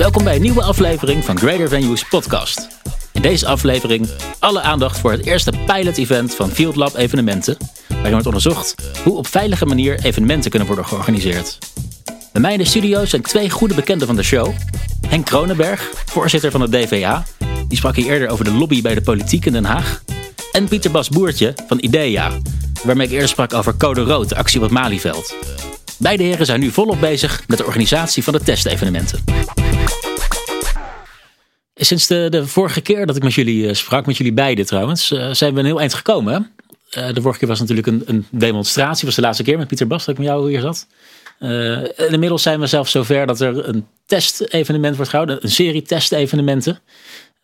Welkom bij een nieuwe aflevering van Greater Venues podcast. In deze aflevering alle aandacht voor het eerste pilot-event van Field Lab Evenementen, waarin wordt onderzocht hoe op veilige manier evenementen kunnen worden georganiseerd. Bij mij in de studio zijn twee goede bekenden van de show. Henk Kronenberg, voorzitter van de DVA, die sprak hier eerder over de lobby bij de politiek in Den Haag. En Pieter Bas Boertje van IDEA, waarmee ik eerder sprak over Code Rood, de actie op het Malieveld. Beide heren zijn nu volop bezig met de organisatie van de testevenementen. Sinds de, de vorige keer dat ik met jullie uh, sprak, met jullie beiden trouwens, uh, zijn we een heel eind gekomen. Uh, de vorige keer was natuurlijk een, een, demonstratie, was de laatste keer met Pieter Bas dat ik met jou hier zat. inmiddels zijn we zelfs zover dat er een testevenement wordt gehouden, een serie testevenementen.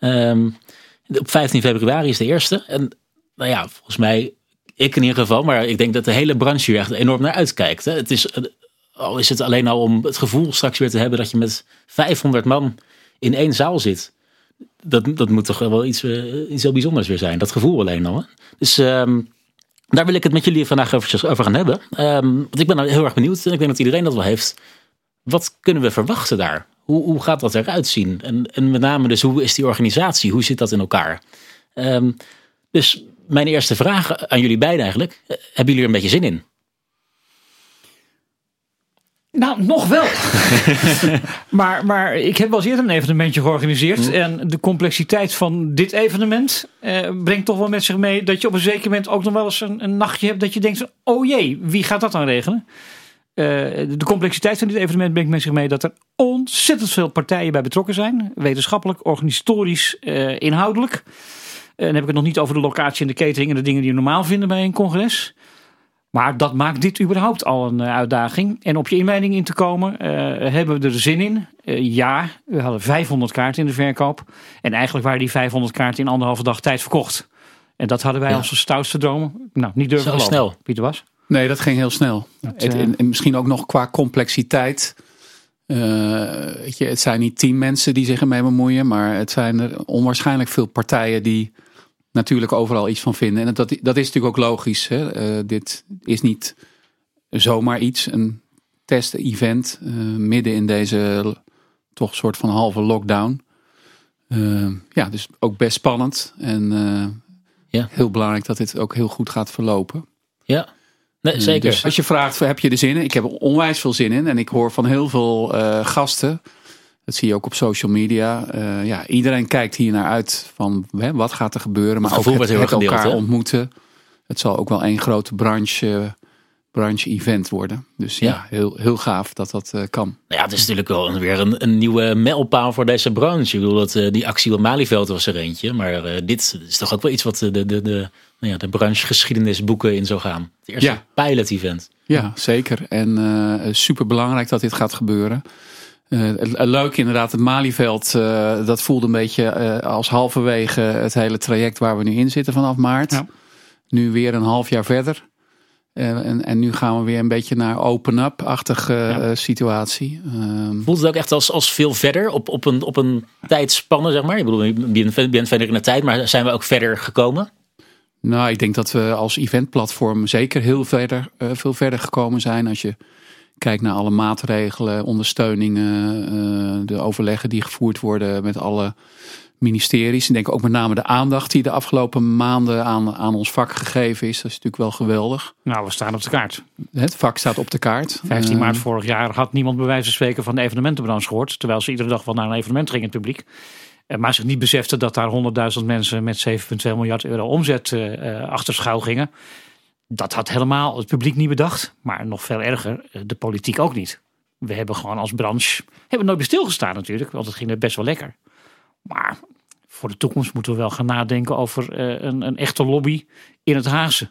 Um, op 15 februari is de eerste. En nou ja, volgens mij, ik in ieder geval, maar ik denk dat de hele branche hier echt enorm naar uitkijkt. Hè. Het is, al is het alleen al om het gevoel straks weer te hebben dat je met 500 man in één zaal zit dat, dat moet toch wel iets, uh, heel bijzonders weer zijn. Dat gevoel alleen al. Hè? Dus um, daar wil ik het met jullie vandaag over, over gaan hebben. Um, want ik ben heel erg benieuwd. En ik denk dat iedereen dat wel heeft. Wat kunnen we verwachten daar? Hoe, hoe gaat dat eruit zien? En, en met name dus, hoe is die organisatie? Hoe zit dat in elkaar? Um, dus mijn eerste vraag aan jullie beiden eigenlijk. Hebben jullie er een beetje zin in? Nou, nog wel. maar, maar ik heb wel eens eerder een evenementje georganiseerd. Mm. En de complexiteit van dit evenement eh, brengt toch wel met zich mee dat je op een zeker moment ook nog wel eens een, een nachtje hebt dat je denkt: oh jee, wie gaat dat dan regelen? Uh, de complexiteit van dit evenement brengt met zich mee dat er ontzettend veel partijen bij betrokken zijn. Wetenschappelijk, organisatorisch, uh, inhoudelijk. En dan heb ik het nog niet over de locatie en de catering en de dingen die je normaal vinden bij een congres. Maar dat maakt dit überhaupt al een eh, uitdaging. En op je inleiding in te komen, uh, hebben we er zin in. Uh, ja, we hadden 500 kaarten in de verkoop. En eigenlijk waren die 500 kaarten in anderhalve dag tijd verkocht. En dat hadden wij ja. onze stoutste dromen. Nou, niet durven Zo snel. Pieter was. Nee, dat ging heel snel. Het, en, en, misschien ook nog qua complexiteit. weet je, het zijn niet tien mensen die zich ermee bemoeien. Maar het zijn er onwaarschijnlijk veel partijen die natuurlijk overal iets van vinden. En dat, dat is natuurlijk ook logisch. Hè? Uh, dit is niet zomaar iets, een test-event uh, midden in deze toch soort van halve lockdown. Uh, ja, dus ook best spannend en ja. heel belangrijk dat dit ook heel goed gaat verlopen. Ja, nee, zeker. Dus als je vraagt, heb je er zin in? Ik heb er onwijs veel zin in en ik hoor van heel veel gasten dat zie je ook op social media. Uh, ja, iedereen kijkt hier naar uit van hè, wat gaat er gebeuren. Maar het ook het, het elkaar gedeeld, ontmoeten. Het zal ook wel één grote branche, branche event worden. Dus ja, ja heel, heel gaaf dat dat uh, kan. Nou ja, het is natuurlijk wel weer een, een nieuwe mijlpaal voor deze branche. Ik bedoel, dat, uh, die actie op Malieveld was er eentje. Maar dit is toch ook wel iets wat de, de, de, de, nou ja, de branchegeschiedenisboeken in zou gaan. Het eerste ja. pilot event. Ja, zeker. En super belangrijk dat dit gaat gebeuren. Uh, leuk inderdaad, het Malieveld, uh, dat voelde een beetje uh, als halverwege het hele traject waar we nu in zitten vanaf maart. Ja. Nu weer een half jaar verder. En, en, nu gaan we weer een beetje naar open-up-achtige ja. situatie. Ehm, Voelt het ook echt als, als veel verder op, op, een, op een tijdspanne, zeg maar? Ik bedoel, je bent verder in de tijd, maar zijn we ook verder gekomen? Nou, ik denk dat we als eventplatform zeker heel verder, veel verder gekomen zijn. Als je Kijk naar alle maatregelen, ondersteuningen, uh, de overleggen die gevoerd worden met alle ministeries. Ik denk ook met name de aandacht die de afgelopen maanden aan, aan ons vak gegeven is. Dat is natuurlijk wel geweldig. Nou, we staan op de kaart. Het vak staat op de kaart. 15 maart uh, vorig jaar had niemand bij wijze van spreken van de evenementenbranche gehoord. Terwijl ze iedere dag wel naar een evenement gingen, het publiek. Maar zich niet besefte dat daar 100.000 mensen met 7,2 miljard euro omzet achter schouw gingen. Dat had helemaal het publiek niet bedacht. Maar nog veel erger, eh, de politiek ook niet. We hebben gewoon als branche, hebben nooit bij stilgestaan natuurlijk. Want het ging er best wel lekker. Maar voor de toekomst moeten we wel gaan nadenken over uh, een, een, echte lobby in het Haagse.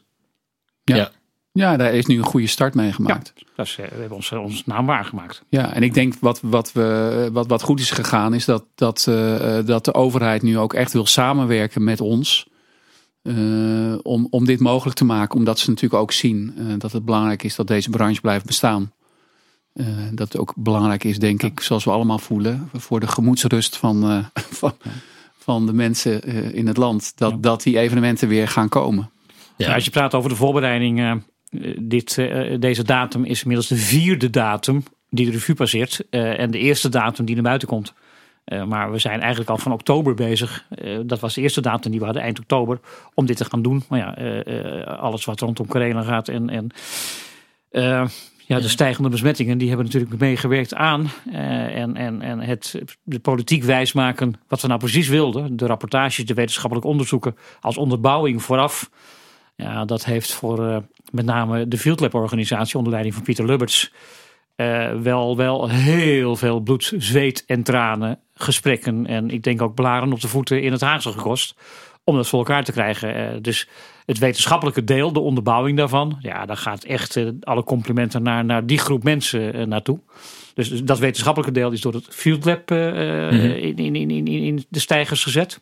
Ja. ja. ja. daar is nu een goede start mee gemaakt. Ja, dat is, uh, we hebben ons, ons naam waargemaakt. Ja, en ik denk wat, wat, we, wat, wat goed is gegaan is dat, dat, uh, dat de overheid nu ook echt wil samenwerken met ons. Uh, om, om dit mogelijk te maken. Omdat ze natuurlijk ook zien uh, dat het belangrijk is dat deze branche blijft bestaan. Uh, dat het ook belangrijk is, denk ik, zoals we allemaal voelen, voor de gemoedsrust van, van, van, de mensen in het land. Dat, dat die evenementen weer gaan komen. Ja. als je praat over de voorbereiding, dit, deze datum is inmiddels de vierde datum die de revue passeert. en de eerste datum die naar buiten komt. Maar we zijn eigenlijk al van oktober bezig. dat was de eerste datum die we hadden, eind oktober, om dit te gaan doen. Maar ja, alles wat rondom corona gaat en, en ja, de stijgende besmettingen, die hebben natuurlijk meegewerkt aan. en en, en het de politiek wijsmaken wat we nou precies wilden. De rapportages, de wetenschappelijke onderzoeken als onderbouwing vooraf. Ja, dat heeft voor met name de Field Lab organisatie onder leiding van Pieter Lubberts uh, wel, wel heel veel bloed, zweet en tranen, gesprekken en ik denk ook blaren op de voeten in het Haagse gekost om dat voor elkaar te krijgen. Uh, dus het wetenschappelijke deel, de onderbouwing daarvan, ja, daar gaat echt uh, alle complimenten naar, naar die groep mensen naartoe. Dus, dus, dat wetenschappelijke deel is door het Field Lab mm -hmm. in, in, in, in, in de stijgers gezet.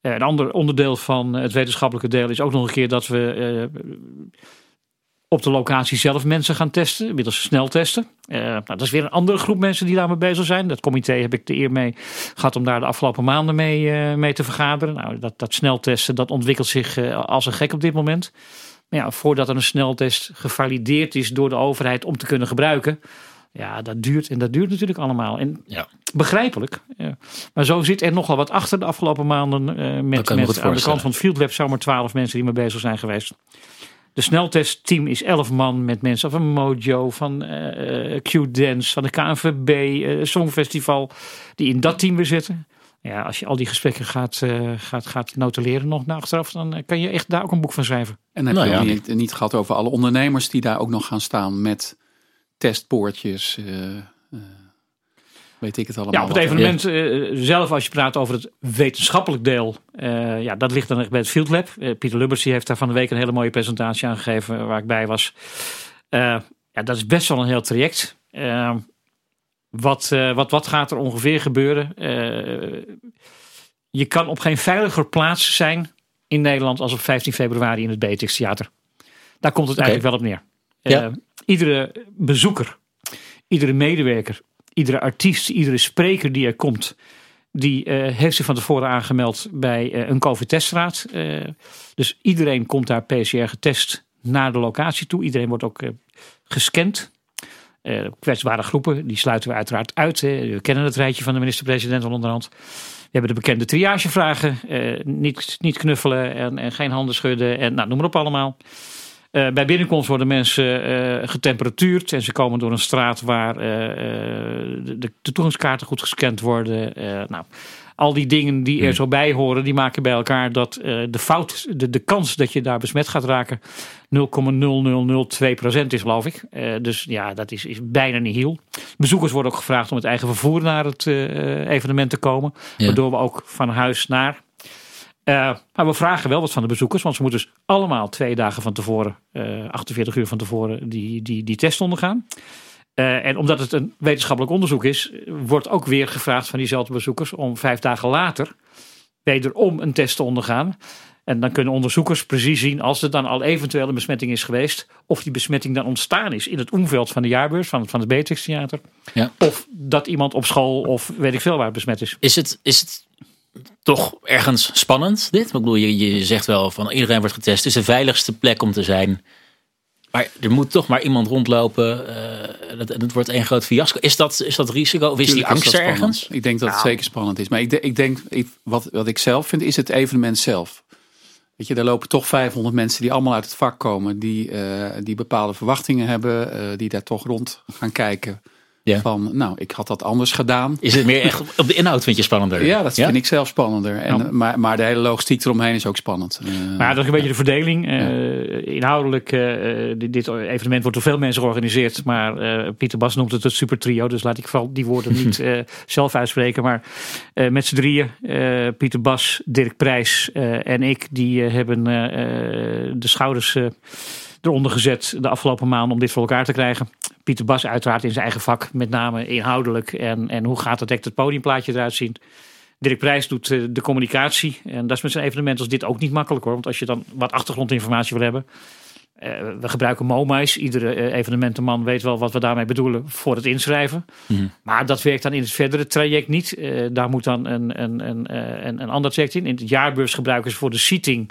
een ander onderdeel van het wetenschappelijke deel is ook nog een keer dat we op de locatie zelf mensen gaan testen, middels sneltesten. Uh, nou, dat is weer een andere groep mensen die daarmee bezig zijn. Dat comité heb ik de eer mee gehad om daar de afgelopen maanden mee, uh, mee te vergaderen. Nou, dat, dat sneltesten dat ontwikkelt zich uh, als een gek op dit moment. Maar ja, voordat er een sneltest gevalideerd is door de overheid om te kunnen gebruiken. Ja, dat duurt en dat duurt natuurlijk allemaal. En ja. begrijpelijk. Maar zo zit er nogal wat achter de afgelopen maanden. met, met aan de kant van het Field Lab zomaar twaalf mensen die mee bezig zijn geweest. De sneltestteam is elf man met mensen van Mojo, van uh, Q-Dance, van de KNVB, uh, Songfestival, die in dat team weer zitten. Ja, als je al die gesprekken gaat, uh, gaat, gaat notuleren nog na achteraf, dan kan je echt daar ook een boek van schrijven. En heb nou, je ja. niet, niet, gehad over alle ondernemers die daar ook nog gaan staan met testpoortjes, weet ik het allemaal. Ja, op het evenement uh, zelf, als je praat over het wetenschappelijk deel, uh, ja, dat ligt dan echt bij het Field Lab. Uh, Pieter Lubbers die heeft daar van de week een hele mooie presentatie aangegeven waar ik bij was. ja, dat is best wel een heel traject. wat, wat, wat gaat er ongeveer gebeuren? je kan op geen veiliger plaats zijn in Nederland als op 15 februari in het Beatrix Theater. Daar komt het eigenlijk wel op neer. Ja. iedere bezoeker, iedere medewerker, iedere artiest, iedere spreker die er komt, die uh, heeft zich van tevoren aangemeld bij uh, een COVID-teststraat. Uh, dus iedereen komt daar PCR getest naar de locatie toe. Iedereen wordt ook gescand. kwetsbare groepen, die sluiten we uiteraard uit. We kennen het rijtje van de minister-president al onderhand. We hebben de bekende triagevragen. niet, niet knuffelen en, en geen handen schudden en nou, noem maar op allemaal. Uh, bij binnenkomst worden mensen uh, getemperatuurd en ze komen door een straat waar uh, de, de, toegangskaarten goed gescand worden. nou, al die dingen die er hmm. zo bij horen, die maken bij elkaar dat de fout, de, de kans dat je daar besmet gaat raken 0,0002% is, geloof ik. dus ja, dat is, is bijna niet heel. Bezoekers worden ook gevraagd om het eigen vervoer naar het evenement te komen, ja. waardoor we ook van huis naar uh, maar we vragen wel wat van de bezoekers, want ze moeten dus allemaal twee dagen van tevoren, uh, 48 uur van tevoren, die, die, die test ondergaan. Uh, en omdat het een wetenschappelijk onderzoek is, wordt ook weer gevraagd van diezelfde bezoekers om vijf dagen later wederom een test te ondergaan. En dan kunnen onderzoekers precies zien, als er dan al eventueel een besmetting is geweest, of die besmetting dan ontstaan is in het omveld van de jaarbeurs, van, van het Beatrix Theater. Ja. Of dat iemand op school of weet ik veel waar besmet is. Is het, is het toch ergens spannend, dit? Ik bedoel, je, je zegt wel van iedereen wordt getest. Het is de veiligste plek om te zijn. Maar er moet toch maar iemand rondlopen. Uh, het, het wordt één groot fiasco. Is dat, is dat risico of is die angst er ergens? Ik denk dat het zeker spannend is. Maar ik, ik denk, ik, wat, wat ik zelf vind, is het evenement zelf. Weet je, daar lopen toch 500 mensen die allemaal uit het vak komen. Die, uh, die bepaalde verwachtingen hebben. Uh, die daar toch rond gaan kijken. Ja. Van, nou, ik had dat anders gedaan. Is het meer echt op de inhoud vind je spannender? Ja, dat vind ik zelf spannender. En, maar, maar de hele logistiek eromheen is ook spannend. Uh, maar dat is een beetje de verdeling. Uh, inhoudelijk, uh, dit, dit, evenement wordt door veel mensen georganiseerd. Maar Pieter Bas noemt het het super trio. Dus laat ik vooral die woorden niet zelf uitspreken. Maar met z'n drieën, Pieter Bas, Dirk Prijs en ik, die hebben de schouders eronder gezet de afgelopen maanden om dit voor elkaar te krijgen. Pieter Bas uiteraard in zijn eigen vak, met name inhoudelijk. En, en hoe gaat het echt het podiumplaatje eruit zien. Dirk Prijs doet eh, de communicatie. En dat is met zijn evenement als dit ook niet makkelijk hoor. Want als je dan wat achtergrondinformatie wil hebben. Uh, we gebruiken MoMA's. Iedere uh, evenementenman weet wel wat we daarmee bedoelen voor het inschrijven. Mhm. Maar dat werkt dan in het verdere traject niet. Uh, daar moet dan een, een, een, een, een ander traject in. In het jaarbeurs gebruiken ze voor de seating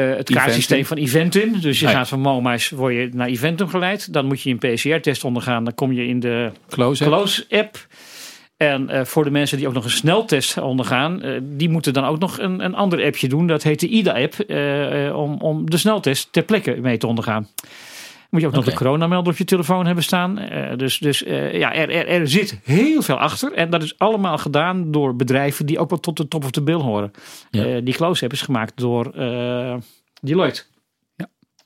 het kaartsysteem van Eventum. Dus je gaat van MoMA's word je naar Eventum geleid. Dan moet je een PCR-test ondergaan. Dan kom je in de Close-app. Close En voor de mensen die ook nog een sneltest ondergaan, die moeten dan ook nog een, een ander appje doen. Dat heet de IDA-app, om, om de sneltest ter plekke mee te ondergaan. Moet je ook nog de coronamelder op je telefoon hebben staan. dus dus ja, er, er, er zit heel veel achter. En dat is allemaal gedaan door bedrijven die ook wel tot de top of de bill horen. die close-app is gemaakt door Deloitte.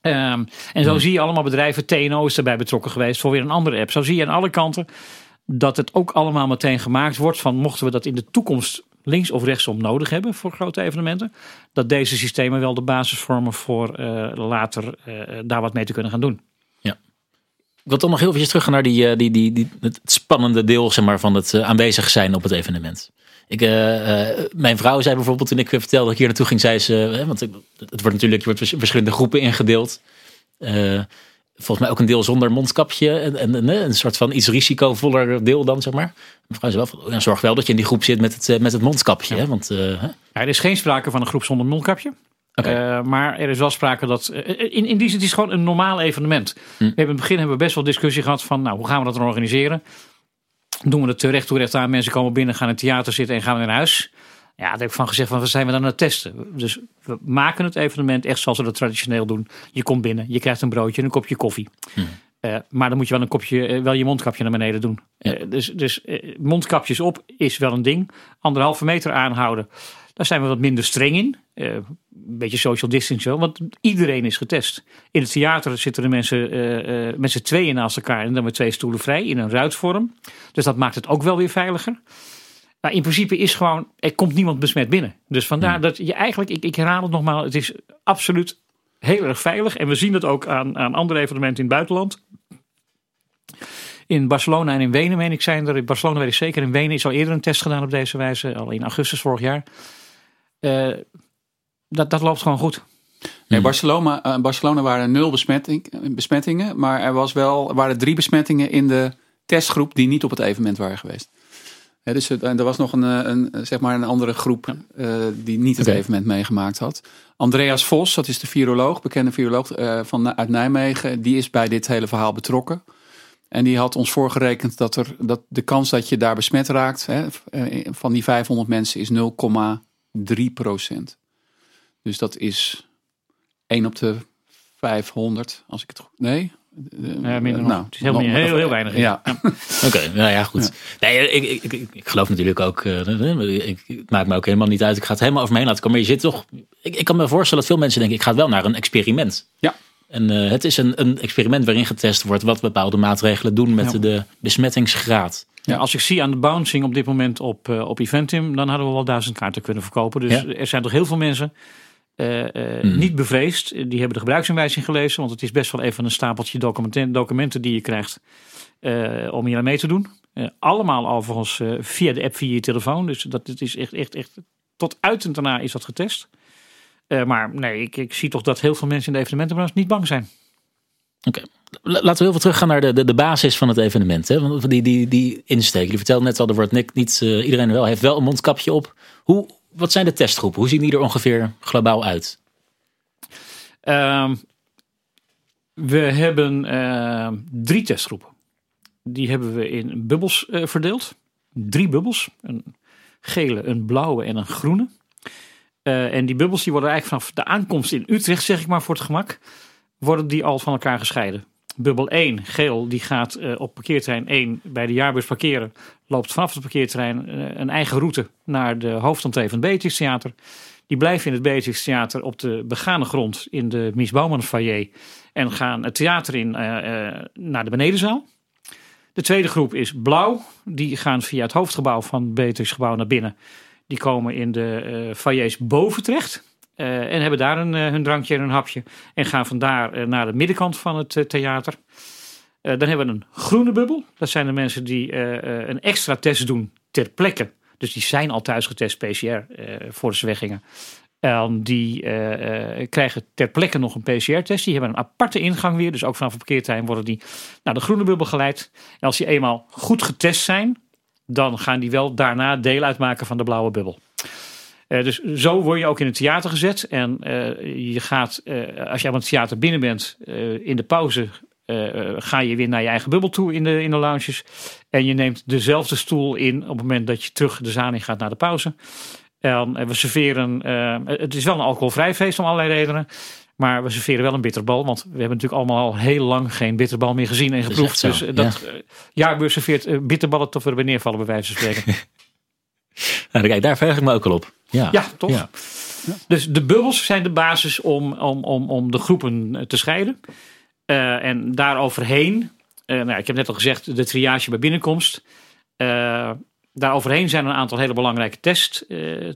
Um, en zo zie je allemaal bedrijven, TNO is erbij betrokken geweest voor weer een andere app. Zo zie je aan alle kanten dat het ook allemaal meteen gemaakt wordt van mochten we dat in de toekomst links of rechtsom nodig hebben voor grote evenementen, dat deze systemen wel de basis vormen voor uh, later uh, daar wat mee te kunnen gaan doen. Ik wil toch nog heel even terug naar die, uh, die, die, die, het spannende deel zeg maar, van het aanwezig zijn op het evenement. Ik, uh, mijn vrouw zei bijvoorbeeld toen ik vertelde dat ik hier naartoe ging, zei ze, want het wordt natuurlijk, je wordt verschillende groepen ingedeeld. Volgens mij ook een deel zonder mondkapje en, en, een soort van iets risicovoller deel dan, zeg maar. Mevrouw zei wel, ja, zorg wel dat je in die groep zit met het, met het mondkapje. Hè, want, ja, er is geen sprake van een groep zonder mondkapje. Okay. maar er is wel sprake dat. in, in die zin het is gewoon een normaal evenement. Hm. We hebben in het begin hebben we best wel discussie gehad van. Nou, hoe gaan we dat dan organiseren? doen we het terecht toe recht aan. Mensen komen binnen, gaan in het theater zitten en gaan weer naar huis. Ja, daar heb ik van gezegd, van, wat zijn we dan aan het testen? Dus we maken het evenement echt zoals we dat traditioneel doen. Je komt binnen, je krijgt een broodje en een kopje koffie. Uh, maar dan moet je wel een kopje, wel je mondkapje naar beneden doen. Ja. Dus dus mondkapjes op is wel een ding. Anderhalve meter aanhouden. Daar zijn we wat minder streng in. Uh, een beetje social distancing, want iedereen is getest. In het theater zitten de mensen uh, uh, met z'n tweeën naast elkaar en dan met twee stoelen vrij in een ruitvorm. Dus dat maakt het ook wel weer veiliger. Maar in principe is gewoon, er komt niemand besmet binnen. Dus vandaar hmm. dat je eigenlijk, ik, ik herhaal het nogmaals, het is absoluut heel erg veilig. En we zien het ook aan, aan andere evenementen in het buitenland. In Barcelona en in Wenen, meen ik, zijn er. In Barcelona weet ik zeker. In Wenen is al eerder een test gedaan op deze wijze. Al in augustus vorig jaar. Uh, dat, dat loopt gewoon goed. Nee, Barcelona, uh, Barcelona waren nul besmetting, besmettingen. Maar er was wel, waren drie besmettingen in de testgroep die niet op het evenement waren geweest. Dus uh, er was nog een, een, zeg maar een andere groep die niet het okay. evenement meegemaakt had. Andreas Vos, dat is de viroloog, bekende viroloog van, uit Nijmegen. Die is bij dit hele verhaal betrokken. En die had ons voorgerekend dat, er, dat de kans dat je daar besmet raakt hè, van die 500 mensen is 0,3 procent. Dus dat is 1 op de 500, als ik het goed. Nee? Ja, minder nou, Het is heel, heel, heel, weinig. Ja. ja. Oké, okay, nou ja, goed. Ja. Nee, ik, ik, ik, ik, geloof natuurlijk ook. Uh, ik, het maakt me ook helemaal niet uit. Ik ga het helemaal over me heen laten komen. Maar je zit toch. Ik, ik kan me voorstellen dat veel mensen denken: ik ga wel naar een experiment. Ja. En uh, het is een, een experiment waarin getest wordt wat bepaalde maatregelen doen met ja. de besmettingsgraad. Ja, als ik zie aan de bouncing op dit moment op, uh, op Eventim, dan hadden we wel duizend kaarten kunnen verkopen. Dus er zijn toch heel veel mensen uh, uh, mm. niet bevreesd. Die hebben de gebruiksaanwijzing gelezen, want het is best wel even een stapeltje documenten, documenten die je krijgt om hier aan mee te doen. allemaal overigens via de app, via je telefoon. Dus dat het is echt, echt, echt tot uit en daarna is dat getest. maar nee, ik, ik zie toch dat heel veel mensen in de evenementenbranche niet bang zijn. Oké. Laten we heel veel teruggaan naar de, de, de basis van het evenement. Hè? Die, die, die insteek. Je vertelde net al, er wordt niet, uh, iedereen wel, heeft wel een mondkapje op. Hoe, wat zijn de testgroepen? Hoe zien die er ongeveer globaal uit? Uh, we hebben uh, drie testgroepen. Die hebben we in bubbels uh, verdeeld. Drie bubbels. Een gele, een blauwe en een groene. Uh, en die bubbels die worden eigenlijk vanaf de aankomst in Utrecht, zeg ik maar voor het gemak, worden die al van elkaar gescheiden. Bubbel 1, geel, die gaat uh, op parkeerterrein 1 bij de jaarbeurs parkeren. Loopt vanaf het parkeerterrein uh, een eigen route naar de hoofdentree van het Beatrix Theater. Die blijven in het Beatrix Theater op de begane grond in de Mies Bouwman. En gaan het theater in uh, naar de benedenzaal. De tweede groep is blauw. Die gaan via het hoofdgebouw van het Beatrix gebouw naar binnen. Die komen in de foyers boven terecht. Uh, en hebben daar een, uh, hun drankje en een hapje. En gaan vandaar uh, naar de middenkant van het theater. dan hebben we een groene bubbel. Dat zijn de mensen die een extra test doen ter plekke. Dus die zijn al thuis getest PCR voor ze weggingen. En die krijgen ter plekke nog een PCR-test. Die hebben een aparte ingang weer. Dus ook vanaf het parkeerterrein worden die naar de groene bubbel geleid. En als die eenmaal goed getest zijn, dan gaan die wel daarna deel uitmaken van de blauwe bubbel. Uh, dus zo word je ook in het theater gezet. En uh, je gaat, uh, als je aan het theater binnen bent, in de pauze ga je weer naar je eigen bubbel toe in de, in de lounges. En je neemt dezelfde stoel in op het moment dat je terug de zaal in gaat naar de pauze. En we serveren, het is wel een alcoholvrij feest om allerlei redenen. Maar we serveren wel een bitterbal. Want we hebben natuurlijk allemaal al heel lang geen bitterbal meer gezien en geproefd. Dus dat ja. jaarbeurs serveert bitterballen tot we er neervallen bij wijze van spreken. nou, kijk, daar verg ik me ook al op. Ja, ja toch? Ja. Dus de bubbels zijn de basis om, om, om, om de groepen te scheiden. Uh, en daaroverheen, uh, nou, ik heb net al gezegd, de triage bij binnenkomst. Uh, daaroverheen zijn een aantal hele belangrijke test,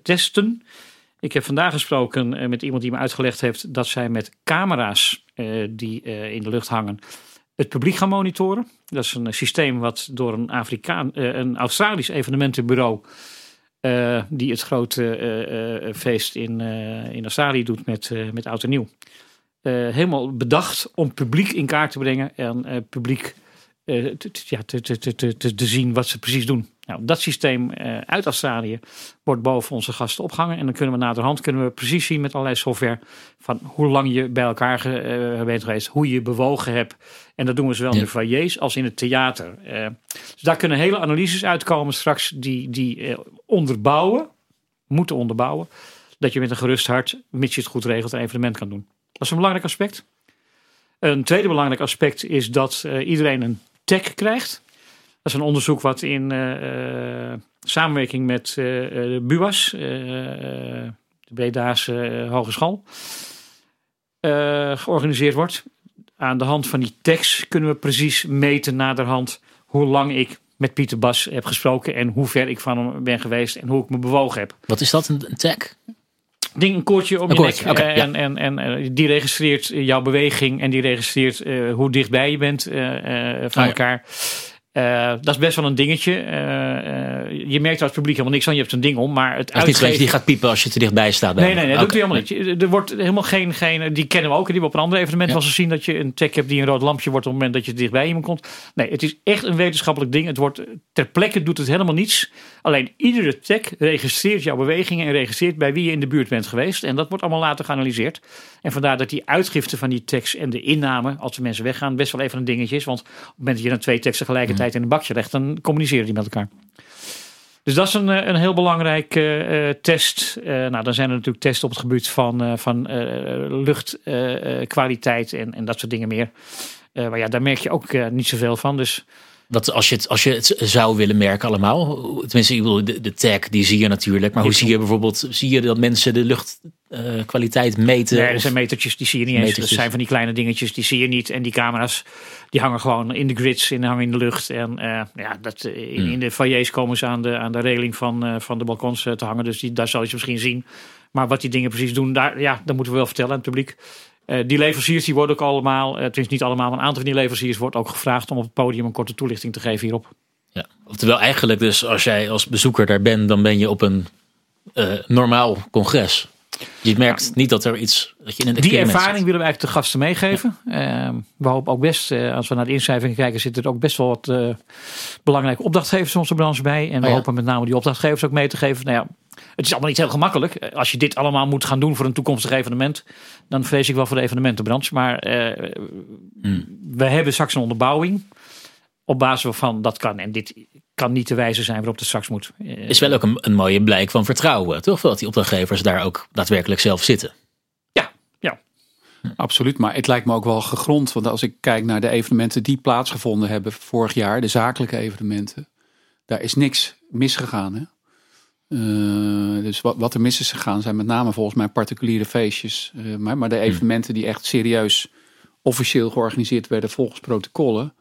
testen. Ik heb vandaag gesproken met iemand die me uitgelegd heeft dat zij met camera's die in de lucht hangen het publiek gaan monitoren. Dat is een systeem wat door een, Afrikaan, een Australisch evenementenbureau uh, die het grote uh, uh, feest in, in Australië doet met, met Oud en Nieuw. helemaal bedacht om publiek in kaart te brengen en publiek te, te, te, te, zien wat ze precies doen. Nou, dat systeem uit Australië wordt boven onze gasten opgehangen. En dan kunnen we naderhand kunnen we precies zien met allerlei software van hoe lang je bij elkaar bent geweest, hoe je bewogen hebt. En dat doen we zowel in de foyers als in het theater. dus daar kunnen hele analyses uitkomen straks die, die onderbouwen, moeten onderbouwen, dat je met een gerust hart, mits je het goed regelt, een evenement kan doen. Dat is een belangrijk aspect. Een tweede belangrijk aspect is dat iedereen een tag krijgt. Dat is een onderzoek wat in uh, samenwerking met de BUAS, de Bredaanse Hogeschool, georganiseerd wordt. Aan de hand van die tags kunnen we precies meten naderhand hoe lang ik met Pieter Bas heb gesproken en hoe ver ik van hem ben geweest en hoe ik me bewogen heb. Wat is dat, een, tag? Ding, een koordje om je nek. Okay, en, en, en, en, die registreert jouw beweging en die registreert uh, hoe dichtbij je bent uh, uh, van ah, elkaar. Uh, dat is best wel een dingetje. Uh, uh, je merkt als publiek helemaal niks aan. Je hebt een ding om. Maar het niet die gaat piepen als je te dichtbij staat. Nee, nee, nee. Dat doet hij helemaal niet. Er wordt helemaal geen, geen... Die kennen we ook. Die we op een ander evenement ja. wel eens zien. Dat je een tech hebt die een rood lampje wordt op het moment dat je dichtbij iemand komt. Nee, het is echt een wetenschappelijk ding. Het wordt ter plekke doet het helemaal niets. Alleen iedere tech registreert jouw bewegingen. En registreert bij wie je in de buurt bent geweest. En dat wordt allemaal later geanalyseerd. En vandaar dat die uitgifte van die tekst en de inname. Als de mensen weggaan best wel even een dingetje is. Want op het moment dat je dan twee teksten tegelijkertijd in een bakje legt, dan communiceren die met elkaar. Dus dat is een, eh, een heel belangrijke uh, test. Uh, nou, dan zijn er natuurlijk tests op het gebied van, van luchtkwaliteit en, en dat soort dingen meer. maar ja, daar merk je ook niet zoveel van. Dus wat als je, het, als je het zou willen merken allemaal. Tenminste, ik bedoel, de, de tag die zie je natuurlijk. Maar hoe zie je bijvoorbeeld, zie je dat mensen de luchtkwaliteit uh, meten? Nee, er zijn metertjes, die zie je niet eens. Dat zijn van die kleine dingetjes, die zie je niet. En die camera's, die hangen gewoon in de grids, in, hangen in de lucht. En uh, ja, dat, in, hmm. in, de foyers komen ze aan de, aan de reling van, uh, van de balkons te hangen. Dus die, daar zal je ze misschien zien. Maar wat die dingen precies doen, daar, ja, dat moeten we wel vertellen aan het publiek. Uh, die leveranciers die worden ook allemaal, het is niet allemaal, maar een aantal van die leveranciers wordt ook gevraagd om op het podium een korte toelichting te geven hierop. Ja, oftewel eigenlijk dus als jij als bezoeker daar bent, dan ben je op een uh, normaal congres. Je merkt niet dat er iets. Dat je in een die ervaring willen we eigenlijk de gasten meegeven. Ja. Uh, we hopen ook best, uh, als we naar de inschrijving kijken, zitten er ook best wel wat uh, belangrijke opdrachtgevers van onze branche bij. En we oh ja. hopen met name die opdrachtgevers ook mee te geven. Nou ja, het is allemaal niet heel gemakkelijk. Als je dit allemaal moet gaan doen voor een toekomstig evenement, dan vrees ik wel voor de evenementenbranche. Maar hmm. we hebben straks een onderbouwing op basis van dat kan. En dit kan niet de wijze zijn waarop het straks moet. Is wel ook een, een mooie blijk van vertrouwen, toch? Dat die opdrachtgevers daar ook daadwerkelijk zelf zitten. Ja, ja. Absoluut, maar het lijkt me ook wel gegrond. Want als ik kijk naar de evenementen die plaatsgevonden hebben vorig jaar, de zakelijke evenementen, daar is niks misgegaan. Hè? Uh, dus wat, wat, er mis is gegaan zijn met name volgens mij particuliere feestjes. Uh, maar, maar de hmm. evenementen die echt serieus officieel georganiseerd werden volgens protocollen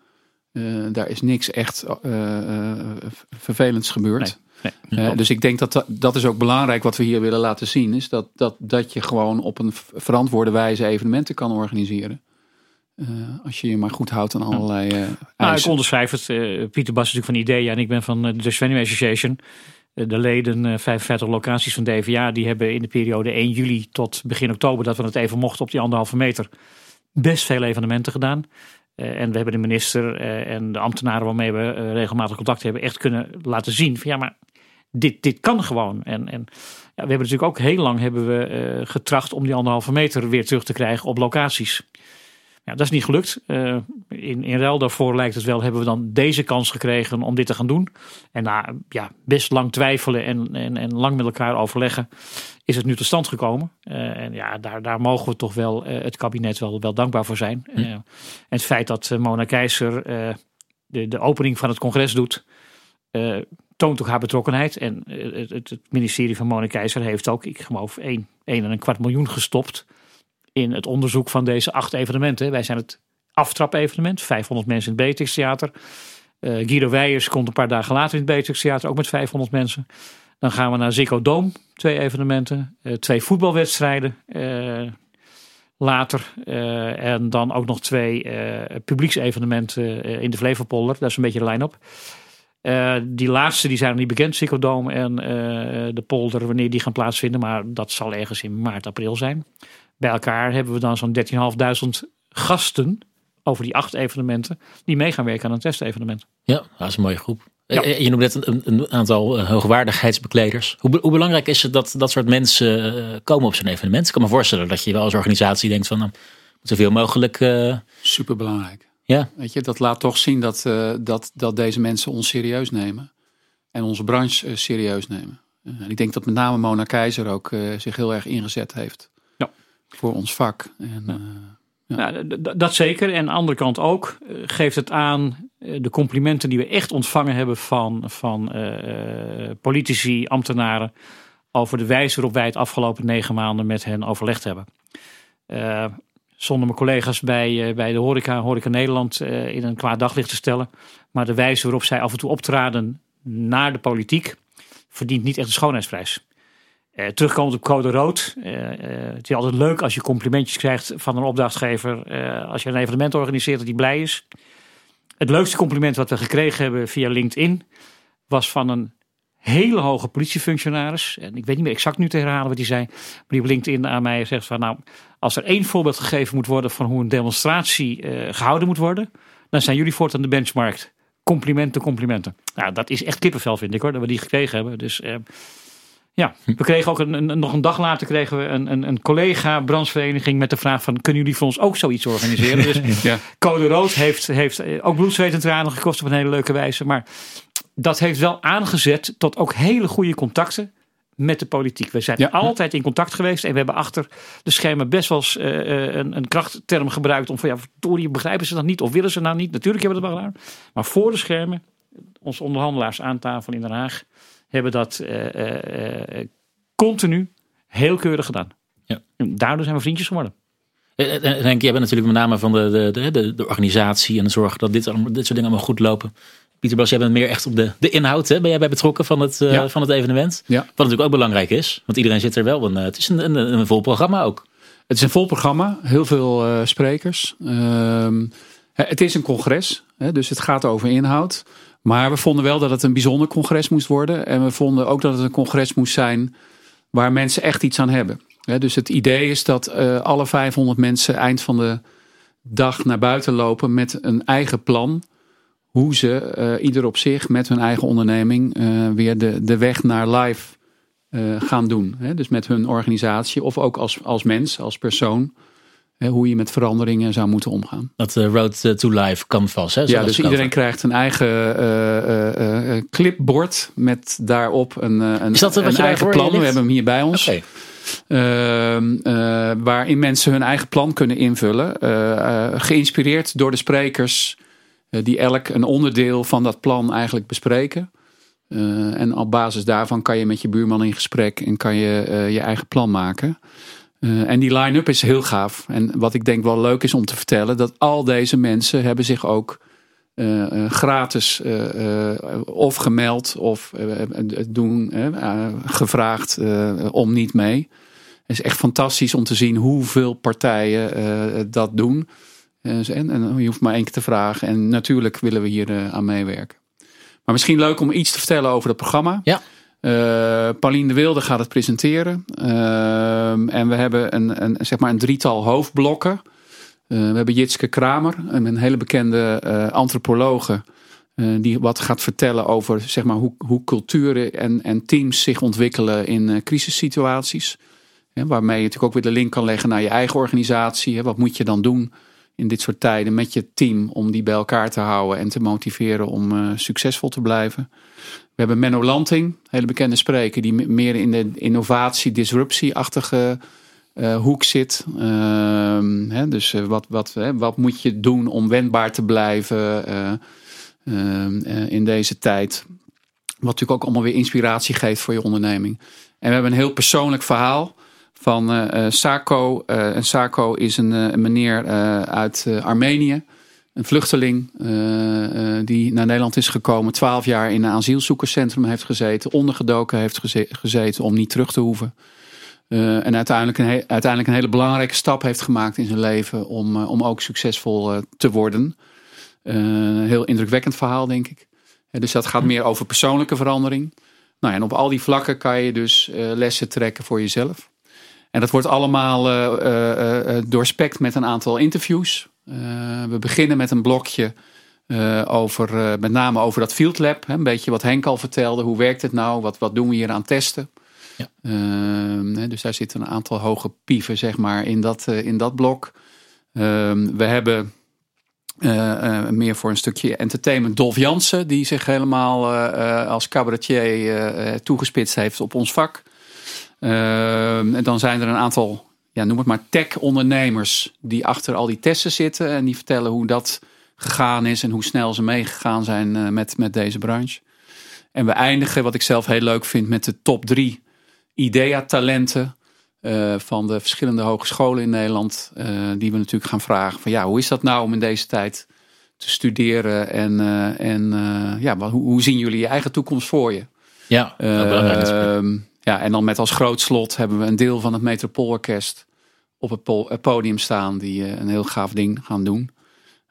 uh, daar is niks echt uh, vervelends gebeurd. Nee, nee, dus ik denk dat, dat is ook belangrijk wat we hier willen laten zien. Is dat, dat, dat je gewoon op een verantwoorde wijze evenementen kan organiseren. als je je maar goed houdt aan allerlei uh, nou, Ik onderschrijf het. Pieter Bas is natuurlijk van IDEA en ik ben van de Venue Association. De leden, 55 locaties van DVA, die hebben in de periode 1 juli tot begin oktober, dat we het even mochten op die anderhalve meter, best veel evenementen gedaan. Uh, en we hebben de minister en de ambtenaren waarmee we regelmatig contact hebben, echt kunnen laten zien van ja, maar dit, dit kan gewoon. En, en ja, we hebben natuurlijk ook heel lang hebben we getracht om die anderhalve meter weer terug te krijgen op locaties. Ja, dat is niet gelukt. Uh, in, in ruil daarvoor lijkt het wel, hebben we dan deze kans gekregen om dit te gaan doen. En na ja, best lang twijfelen en, en, en lang met elkaar overleggen, is het nu tot stand gekomen. Uh, en ja, daar, daar mogen we toch wel uh, het kabinet wel, wel dankbaar voor zijn. Hm. en het feit dat Mona Keizer de, de opening van het congres doet, toont ook haar betrokkenheid. En het, het, ministerie van Mona Keizer heeft ook, ik geloof, 1, 1 en een kwart miljoen gestopt in het onderzoek van deze acht evenementen. Wij zijn het aftrap-evenement, 500 mensen in het Beatrix Theater. Uh, Guido Weijers komt een paar dagen later in het Beatrix ook met 500 mensen. Dan gaan we naar Ziggo Dome, twee evenementen, uh, twee voetbalwedstrijden uh, later. en dan ook nog twee publieksevenementen in de Flevopolder. Dat is een beetje de line-up. die laatste die zijn nog niet bekend, Dome en de polder, wanneer die gaan plaatsvinden. Maar dat zal ergens in maart, april zijn. Bij elkaar hebben we dan zo'n 13.500 gasten over die acht evenementen die mee gaan werken aan een testevenement. Ja, dat is een mooie groep. Eh, je noemde net een, een aantal eh, hoogwaardigheidsbekleders. Hoe, hoe, belangrijk is het dat dat soort mensen eh, komen op zo'n evenement? Ik kan me voorstellen dat je wel als organisatie denkt van nou, zoveel mogelijk. Uh... Superbelangrijk. Ja. Weet je, dat laat toch zien dat, dat, dat deze mensen ons serieus nemen. En onze branche serieus nemen. ik denk dat met name Mona Keizer ook zich heel erg ingezet heeft voor ons vak. En. Uh, ja. dat zeker. En aan de andere kant ook uh, geeft het aan uh, de complimenten die we echt ontvangen hebben van, van politici, ambtenaren. Over de wijze waarop wij het afgelopen negen maanden met hen overlegd hebben. zonder mijn collega's bij, bij de horeca, Horeca Nederland, in een kwaad daglicht te stellen. Maar de wijze waarop zij af en toe optraden naar de politiek verdient niet echt een schoonheidsprijs. Uh, terugkomend op code rood. Uh, uh, het is altijd leuk als je complimentjes krijgt van een opdrachtgever. als je een evenement organiseert dat hij blij is. Het leukste compliment wat we gekregen hebben via LinkedIn was van een hele hoge politiefunctionaris. En ik weet niet meer exact nu te herhalen wat hij zei. Maar die op LinkedIn aan mij zegt van nou, als er één voorbeeld gegeven moet worden van hoe een demonstratie gehouden moet worden. Dan zijn jullie voortaan de benchmark. Complimenten, complimenten. Nou, dat is echt kippenvel vind ik hoor, dat we die gekregen hebben. Dus ja, we kregen ook een, een, nog een dag later kregen we een, een, een collega brandsvereniging met de vraag van kunnen jullie voor ons ook zoiets organiseren? Dus ja. Code Rood heeft, heeft ook bloed, zweet en tranen gekost op een hele leuke wijze. Maar dat heeft wel aangezet tot ook hele goede contacten met de politiek. We zijn altijd in contact geweest en we hebben achter de schermen best wel eens uh, een, een krachtterm gebruikt om van ja, verdorie, begrijpen ze dat niet of willen ze nou niet? Natuurlijk hebben we dat wel gedaan. Maar voor de schermen, onze onderhandelaars aan tafel in Den Haag, hebben dat eh, eh, eh, continu heel keurig gedaan. Ja. En daardoor zijn we vriendjes geworden. En Henk, jij bent natuurlijk met name van de, de, de, de organisatie en de zorg dat dit, dit soort dingen allemaal goed lopen. Pieter Bas, jij bent meer echt op de, de inhoud, hè? ben jij bij betrokken van het, van het evenement? Ja. Wat natuurlijk ook belangrijk is, want iedereen zit er wel. Een, het is een, een, een vol programma ook. Het is een vol programma, heel veel uh, sprekers. Uh, het is een congres, hè, dus het gaat over inhoud. Maar we vonden wel dat het een bijzonder congres moest worden. En we vonden ook dat het een congres moest zijn waar mensen echt iets aan hebben. dus het idee is dat uh, alle 500 mensen eind van de dag naar buiten lopen met een eigen plan. Hoe ze uh, ieder op zich met hun eigen onderneming uh, weer de, de weg naar live gaan doen. dus met hun organisatie of ook als, als mens, als persoon hoe je met veranderingen zou moeten omgaan. Dat uh, Road to Life canvas. Hè, ja, dus iedereen krijgt een eigen uh, uh, clipboard met daarop een, een, Is dat een eigen plan. We hebben hem hier bij ons. Okay. Ehm, waarin mensen hun eigen plan kunnen invullen. geïnspireerd door de sprekers die elk een onderdeel van dat plan eigenlijk bespreken. en op basis daarvan kan je met je buurman in gesprek en kan je je eigen plan maken. Uh, en die line-up is heel gaaf. En wat ik denk wel leuk is om te vertellen, dat al deze mensen hebben zich ook uh, uh, gratis of gemeld of doen, gevraagd om niet mee. Het is echt fantastisch om te zien hoeveel partijen dat doen. En, en, je hoeft maar één keer te vragen. En natuurlijk willen we hier aan meewerken. Maar misschien leuk om iets te vertellen over het programma. Ja. Uh, Pauline de Wilde gaat het presenteren. Uh, en we hebben een, een, zeg maar een drietal hoofdblokken. Uh, we hebben Jitske Kramer, een hele bekende antropologe. die wat gaat vertellen over zeg maar, hoe, hoe culturen en, en teams zich ontwikkelen in crisissituaties. waarmee je natuurlijk ook weer de link kan leggen naar je eigen organisatie. Wat moet je dan doen in dit soort tijden met je team om die bij elkaar te houden en te motiveren om succesvol te blijven. We hebben Menno Lanting, hele bekende spreker, die meer in de innovatie, disruptie-achtige hoek zit. Ehm, hè, dus wat, wat, wat moet je doen om wendbaar te blijven ehm, in deze tijd? Wat natuurlijk ook allemaal weer inspiratie geeft voor je onderneming. En we hebben een heel persoonlijk verhaal van uh, Sako. Uh, en Sako is een, een meneer uit Armenië. Een vluchteling die naar Nederland is gekomen. Twaalf jaar in een asielzoekerscentrum heeft gezeten. Ondergedoken heeft gezeten om niet terug te hoeven. en uiteindelijk een, uiteindelijk een hele belangrijke stap heeft gemaakt in zijn leven. Om, om ook succesvol te worden. heel indrukwekkend verhaal denk ik. dus dat gaat meer over persoonlijke verandering. Nou, en op al die vlakken kan je dus lessen trekken voor jezelf. En dat wordt allemaal uh, uh, doorspekt met een aantal interviews. we beginnen met een blokje over, met name over dat field lab. Hè, een beetje wat Henk al vertelde. Hoe werkt het nou? Wat, wat doen we hier aan testen? Ja. Ehm, dus daar zitten een aantal hoge pieven zeg maar, in, dat, in dat blok. Ehm, we hebben meer voor een stukje entertainment. Dolf Jansen, die zich helemaal als cabaretier toegespitst heeft op ons vak. Ehm, en dan zijn er een aantal, ja, noem het maar tech-ondernemers die achter al die testen zitten. En die vertellen hoe dat gegaan is en hoe snel ze meegegaan zijn uh, met, met deze branche. En we eindigen, wat ik zelf heel leuk vind, met de top drie IDEA-talenten. Uh, van de verschillende hogescholen in Nederland. Uh, die we natuurlijk gaan vragen van ja, hoe is dat nou om in deze tijd te studeren? En, en ja, hoe, hoe, zien jullie je eigen toekomst voor je? Ja, belangrijk. Ja, en dan met als groot slot hebben we een deel van het Metropoolorkest op het podium staan die uh, een heel gaaf ding gaan doen.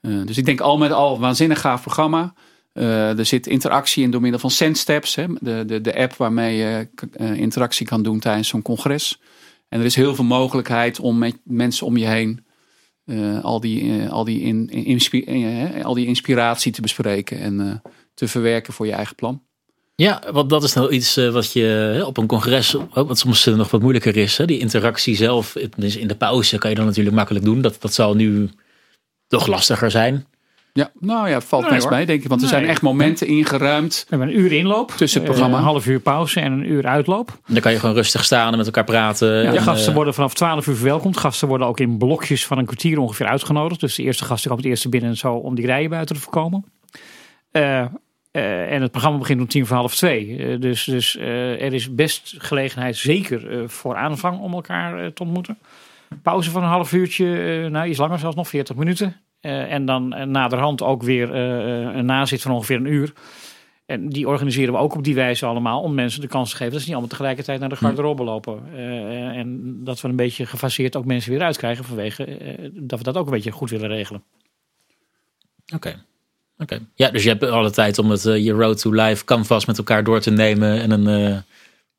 Uh, dus ik denk al met al waanzinnig gaaf programma. Uh, er zit interactie in door middel van SendSteps, hè, de, de, de app waarmee je interactie kan doen tijdens zo'n congres. En er is heel veel mogelijkheid om met mensen om je heen al, die, al, die in, in, al die inspiratie te bespreken en te verwerken voor je eigen plan. Ja, want dat is nou iets eh, wat je op een congres, wat soms nog wat moeilijker is. Die interactie zelf, in de pauze kan je dan natuurlijk makkelijk doen. Dat, dat zal nu toch lastiger zijn. Ja, nou ja, valt nee, best mee, denk ik. Want er zijn echt momenten ingeruimd. We hebben een uur inloop. Tussen het programma. Een half uur pauze en een uur uitloop. Dan kan je gewoon rustig staan en met elkaar praten. Ja, de gasten eh, worden vanaf 12 uur verwelkomd. Gasten worden ook in blokjes van een kwartier ongeveer uitgenodigd. Dus de eerste gasten komen het eerste binnen en zo om die rijen buiten te voorkomen. Uh, uh, en het programma begint om tien voor half twee. Uh, dus dus uh, er is best gelegenheid, zeker voor aanvang, om elkaar te ontmoeten. Pauze van een half uurtje, nou iets langer zelfs nog, 40 minuten. en dan naderhand ook weer een nazit van ongeveer een uur. En die organiseren we ook op die wijze allemaal om mensen de kans te geven dat ze niet allemaal tegelijkertijd naar de hm. garderobe lopen. en dat we een beetje gefaseerd ook mensen weer uitkrijgen vanwege dat we dat ook een beetje goed willen regelen. Oké. Oké. Ja, dus je hebt alle tijd om het, uh, je Road to Life canvas met elkaar door te nemen en een, uh,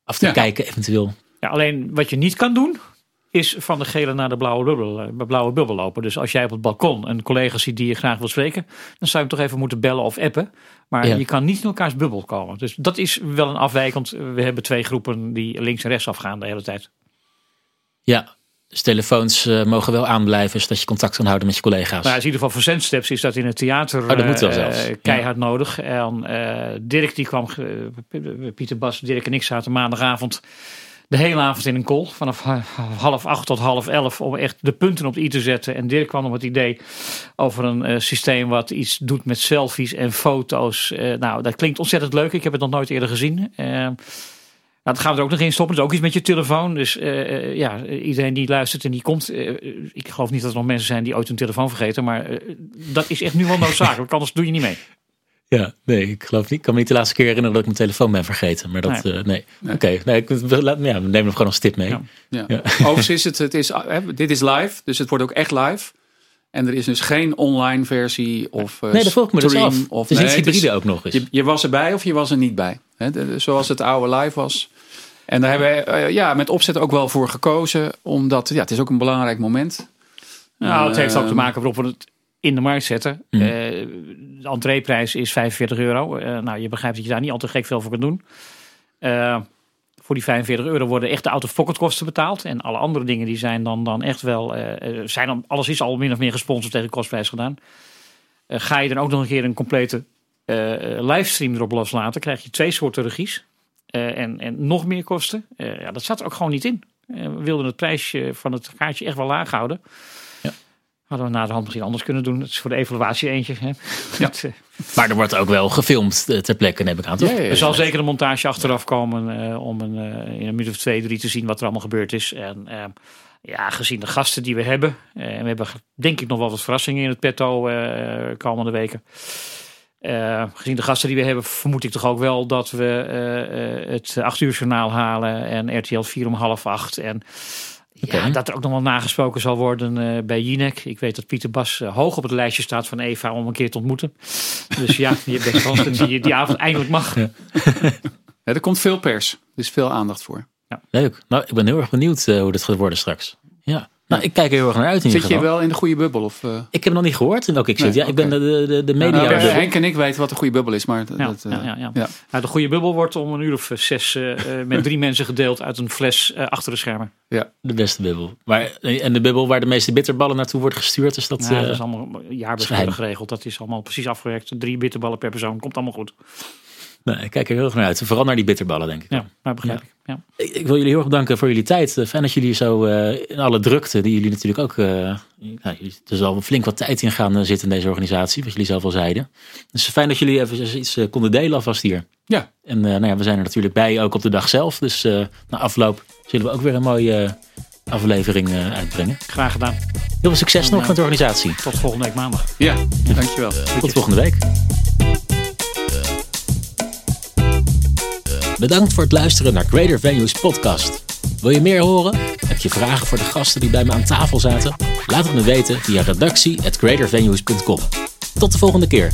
af te kijken eventueel. Ja, alleen wat je niet kan doen, is van de gele naar de blauwe bubbel, uh, blauwe bubbel lopen. Dus als jij op het balkon een collega ziet die je graag wil spreken, dan zou je hem toch even moeten bellen of appen. Maar je kan niet in elkaars bubbel komen. Dus dat is wel een afwijkend. We hebben twee groepen die links en rechts afgaan de hele tijd. Ja, dus telefoons uh, mogen wel aanblijven, zodat je contact kan houden met je collega's. Nou, in ieder geval voor Zendsteps is dat in het theater oh, dat moet wel uh, keihard nodig. En uh, Dirk die kwam, Pieter Bas, Dirk en ik zaten maandagavond de hele avond in een call. Vanaf half acht tot half elf om echt de punten op de i te zetten. En Dirk kwam op het idee over een systeem wat iets doet met selfies en foto's. nou, dat klinkt ontzettend leuk. Ik heb het nog nooit eerder gezien. Nou, dat gaan we er ook nog in stoppen. Dus ook iets met je telefoon. Dus uh, ja, iedereen die luistert en die komt. Uh, ik geloof niet dat er nog mensen zijn die ooit hun telefoon vergeten. Maar dat is echt nu wel noodzakelijk. Anders doe je niet mee. Ja, nee, ik geloof niet. Ik kan me niet de laatste keer herinneren dat ik mijn telefoon ben vergeten. Maar dat, nee. nee. Oké, nee, ik, ja, we nemen hem gewoon als tip mee. Ja. Ja. ja. Overigens is het, het is, dit is live. Dus het wordt ook echt live. En er is dus geen online versie of uh, Nee, dat me dus af. Of, dus nee, iets hybride ook nog eens. Je, je, was erbij of je was er niet bij. He, zoals het oude live was. En daar hebben we uh, ja, met opzet ook wel voor gekozen. Omdat ja, het is ook een belangrijk moment. Nou, het heeft ook te maken waarop we het in de markt zetten. Mm. Uh, de entreeprijs is 45 euro. Uh, nou, je begrijpt dat je daar niet al te gek veel voor kunt doen. Voor die 45 euro worden echt de out-of-pocket kosten betaald. En alle andere dingen die zijn dan, dan echt wel, uh, zijn dan, alles is al min of meer gesponsord tegen kostprijs gedaan. Uh, ga je dan ook nog een keer een complete livestream erop loslaten, krijg je twee soorten regies. en, en nog meer kosten. ja, dat zat er ook gewoon niet in. we wilden het prijsje van het kaartje echt wel laag houden. Hadden we na de hand misschien anders kunnen doen. Het is voor de evaluatie eentje. Hè? Ja. maar er wordt ook wel gefilmd eh, ter plekke, neem ik aan. Toch? Ja, er zal zeker een montage achteraf komen uh, om een, uh, in een minuut of twee, drie te zien wat er allemaal gebeurd is. En uh, ja, gezien de gasten die we hebben. en we hebben denk ik nog wel wat verrassingen in het petto komende weken. gezien de gasten die we hebben, vermoed ik toch ook wel dat we het acht uur journaal halen en RTL 4 om half acht. En ja, dat er ook nog wel nagesproken zal worden uh, bij Jinek. Ik weet dat Pieter Bas uh, hoog op het lijstje staat van Eva om een keer te ontmoeten. Dus ja, je bent kans dat je die avond eindelijk mag. Ja. er komt veel pers. Er is veel aandacht voor. Ja. Leuk. Nou, ik ben heel erg benieuwd uh, hoe dit gaat worden straks. Ja. Nou, ik kijk er heel erg naar uit. In zit je wel in de goede bubbel? Of, uh... Ik heb nog niet gehoord in welke ik zit. ja, ik ben de, de, de media. Nou, Henk en ik weten wat de goede bubbel is. Maar ja, dat, uh, ja, ja, ja. Nou, de goede bubbel wordt om een uur of zes uh, met drie mensen gedeeld uit een fles achter de schermen. Ja, de beste bubbel. Maar, en de bubbel waar de meeste bitterballen naartoe wordt gestuurd. Is dat, ja, dat is allemaal jaarbeschermd geregeld. Dat is allemaal precies afgewerkt. Drie bitterballen per persoon. Komt allemaal goed. Nee, ik kijk er heel erg naar uit. Vooral naar die bitterballen, denk ik. Ja, maar begrijp ik. Ja. Ik, ik, wil jullie heel erg bedanken voor jullie tijd. Fijn dat jullie zo uh, in alle drukte, die jullie natuurlijk ook. Uh, nou, er zal flink wat tijd in gaan uh, zitten in deze organisatie, wat jullie zelf al zeiden. Dus fijn dat jullie even iets konden delen alvast hier. Ja. En nou ja, we zijn er natuurlijk bij, ook op de dag zelf. Dus na afloop zullen we ook weer een mooie aflevering uitbrengen. Graag gedaan. Heel veel succes nog met de organisatie. Tot volgende week maandag. Ja, dankjewel. Tot volgende week. Bedankt voor het luisteren naar Greater Venues podcast. Wil je meer horen? Heb je vragen voor de gasten die bij me aan tafel zaten? Laat het me weten via redactie@greatervenues.com. Tot de volgende keer.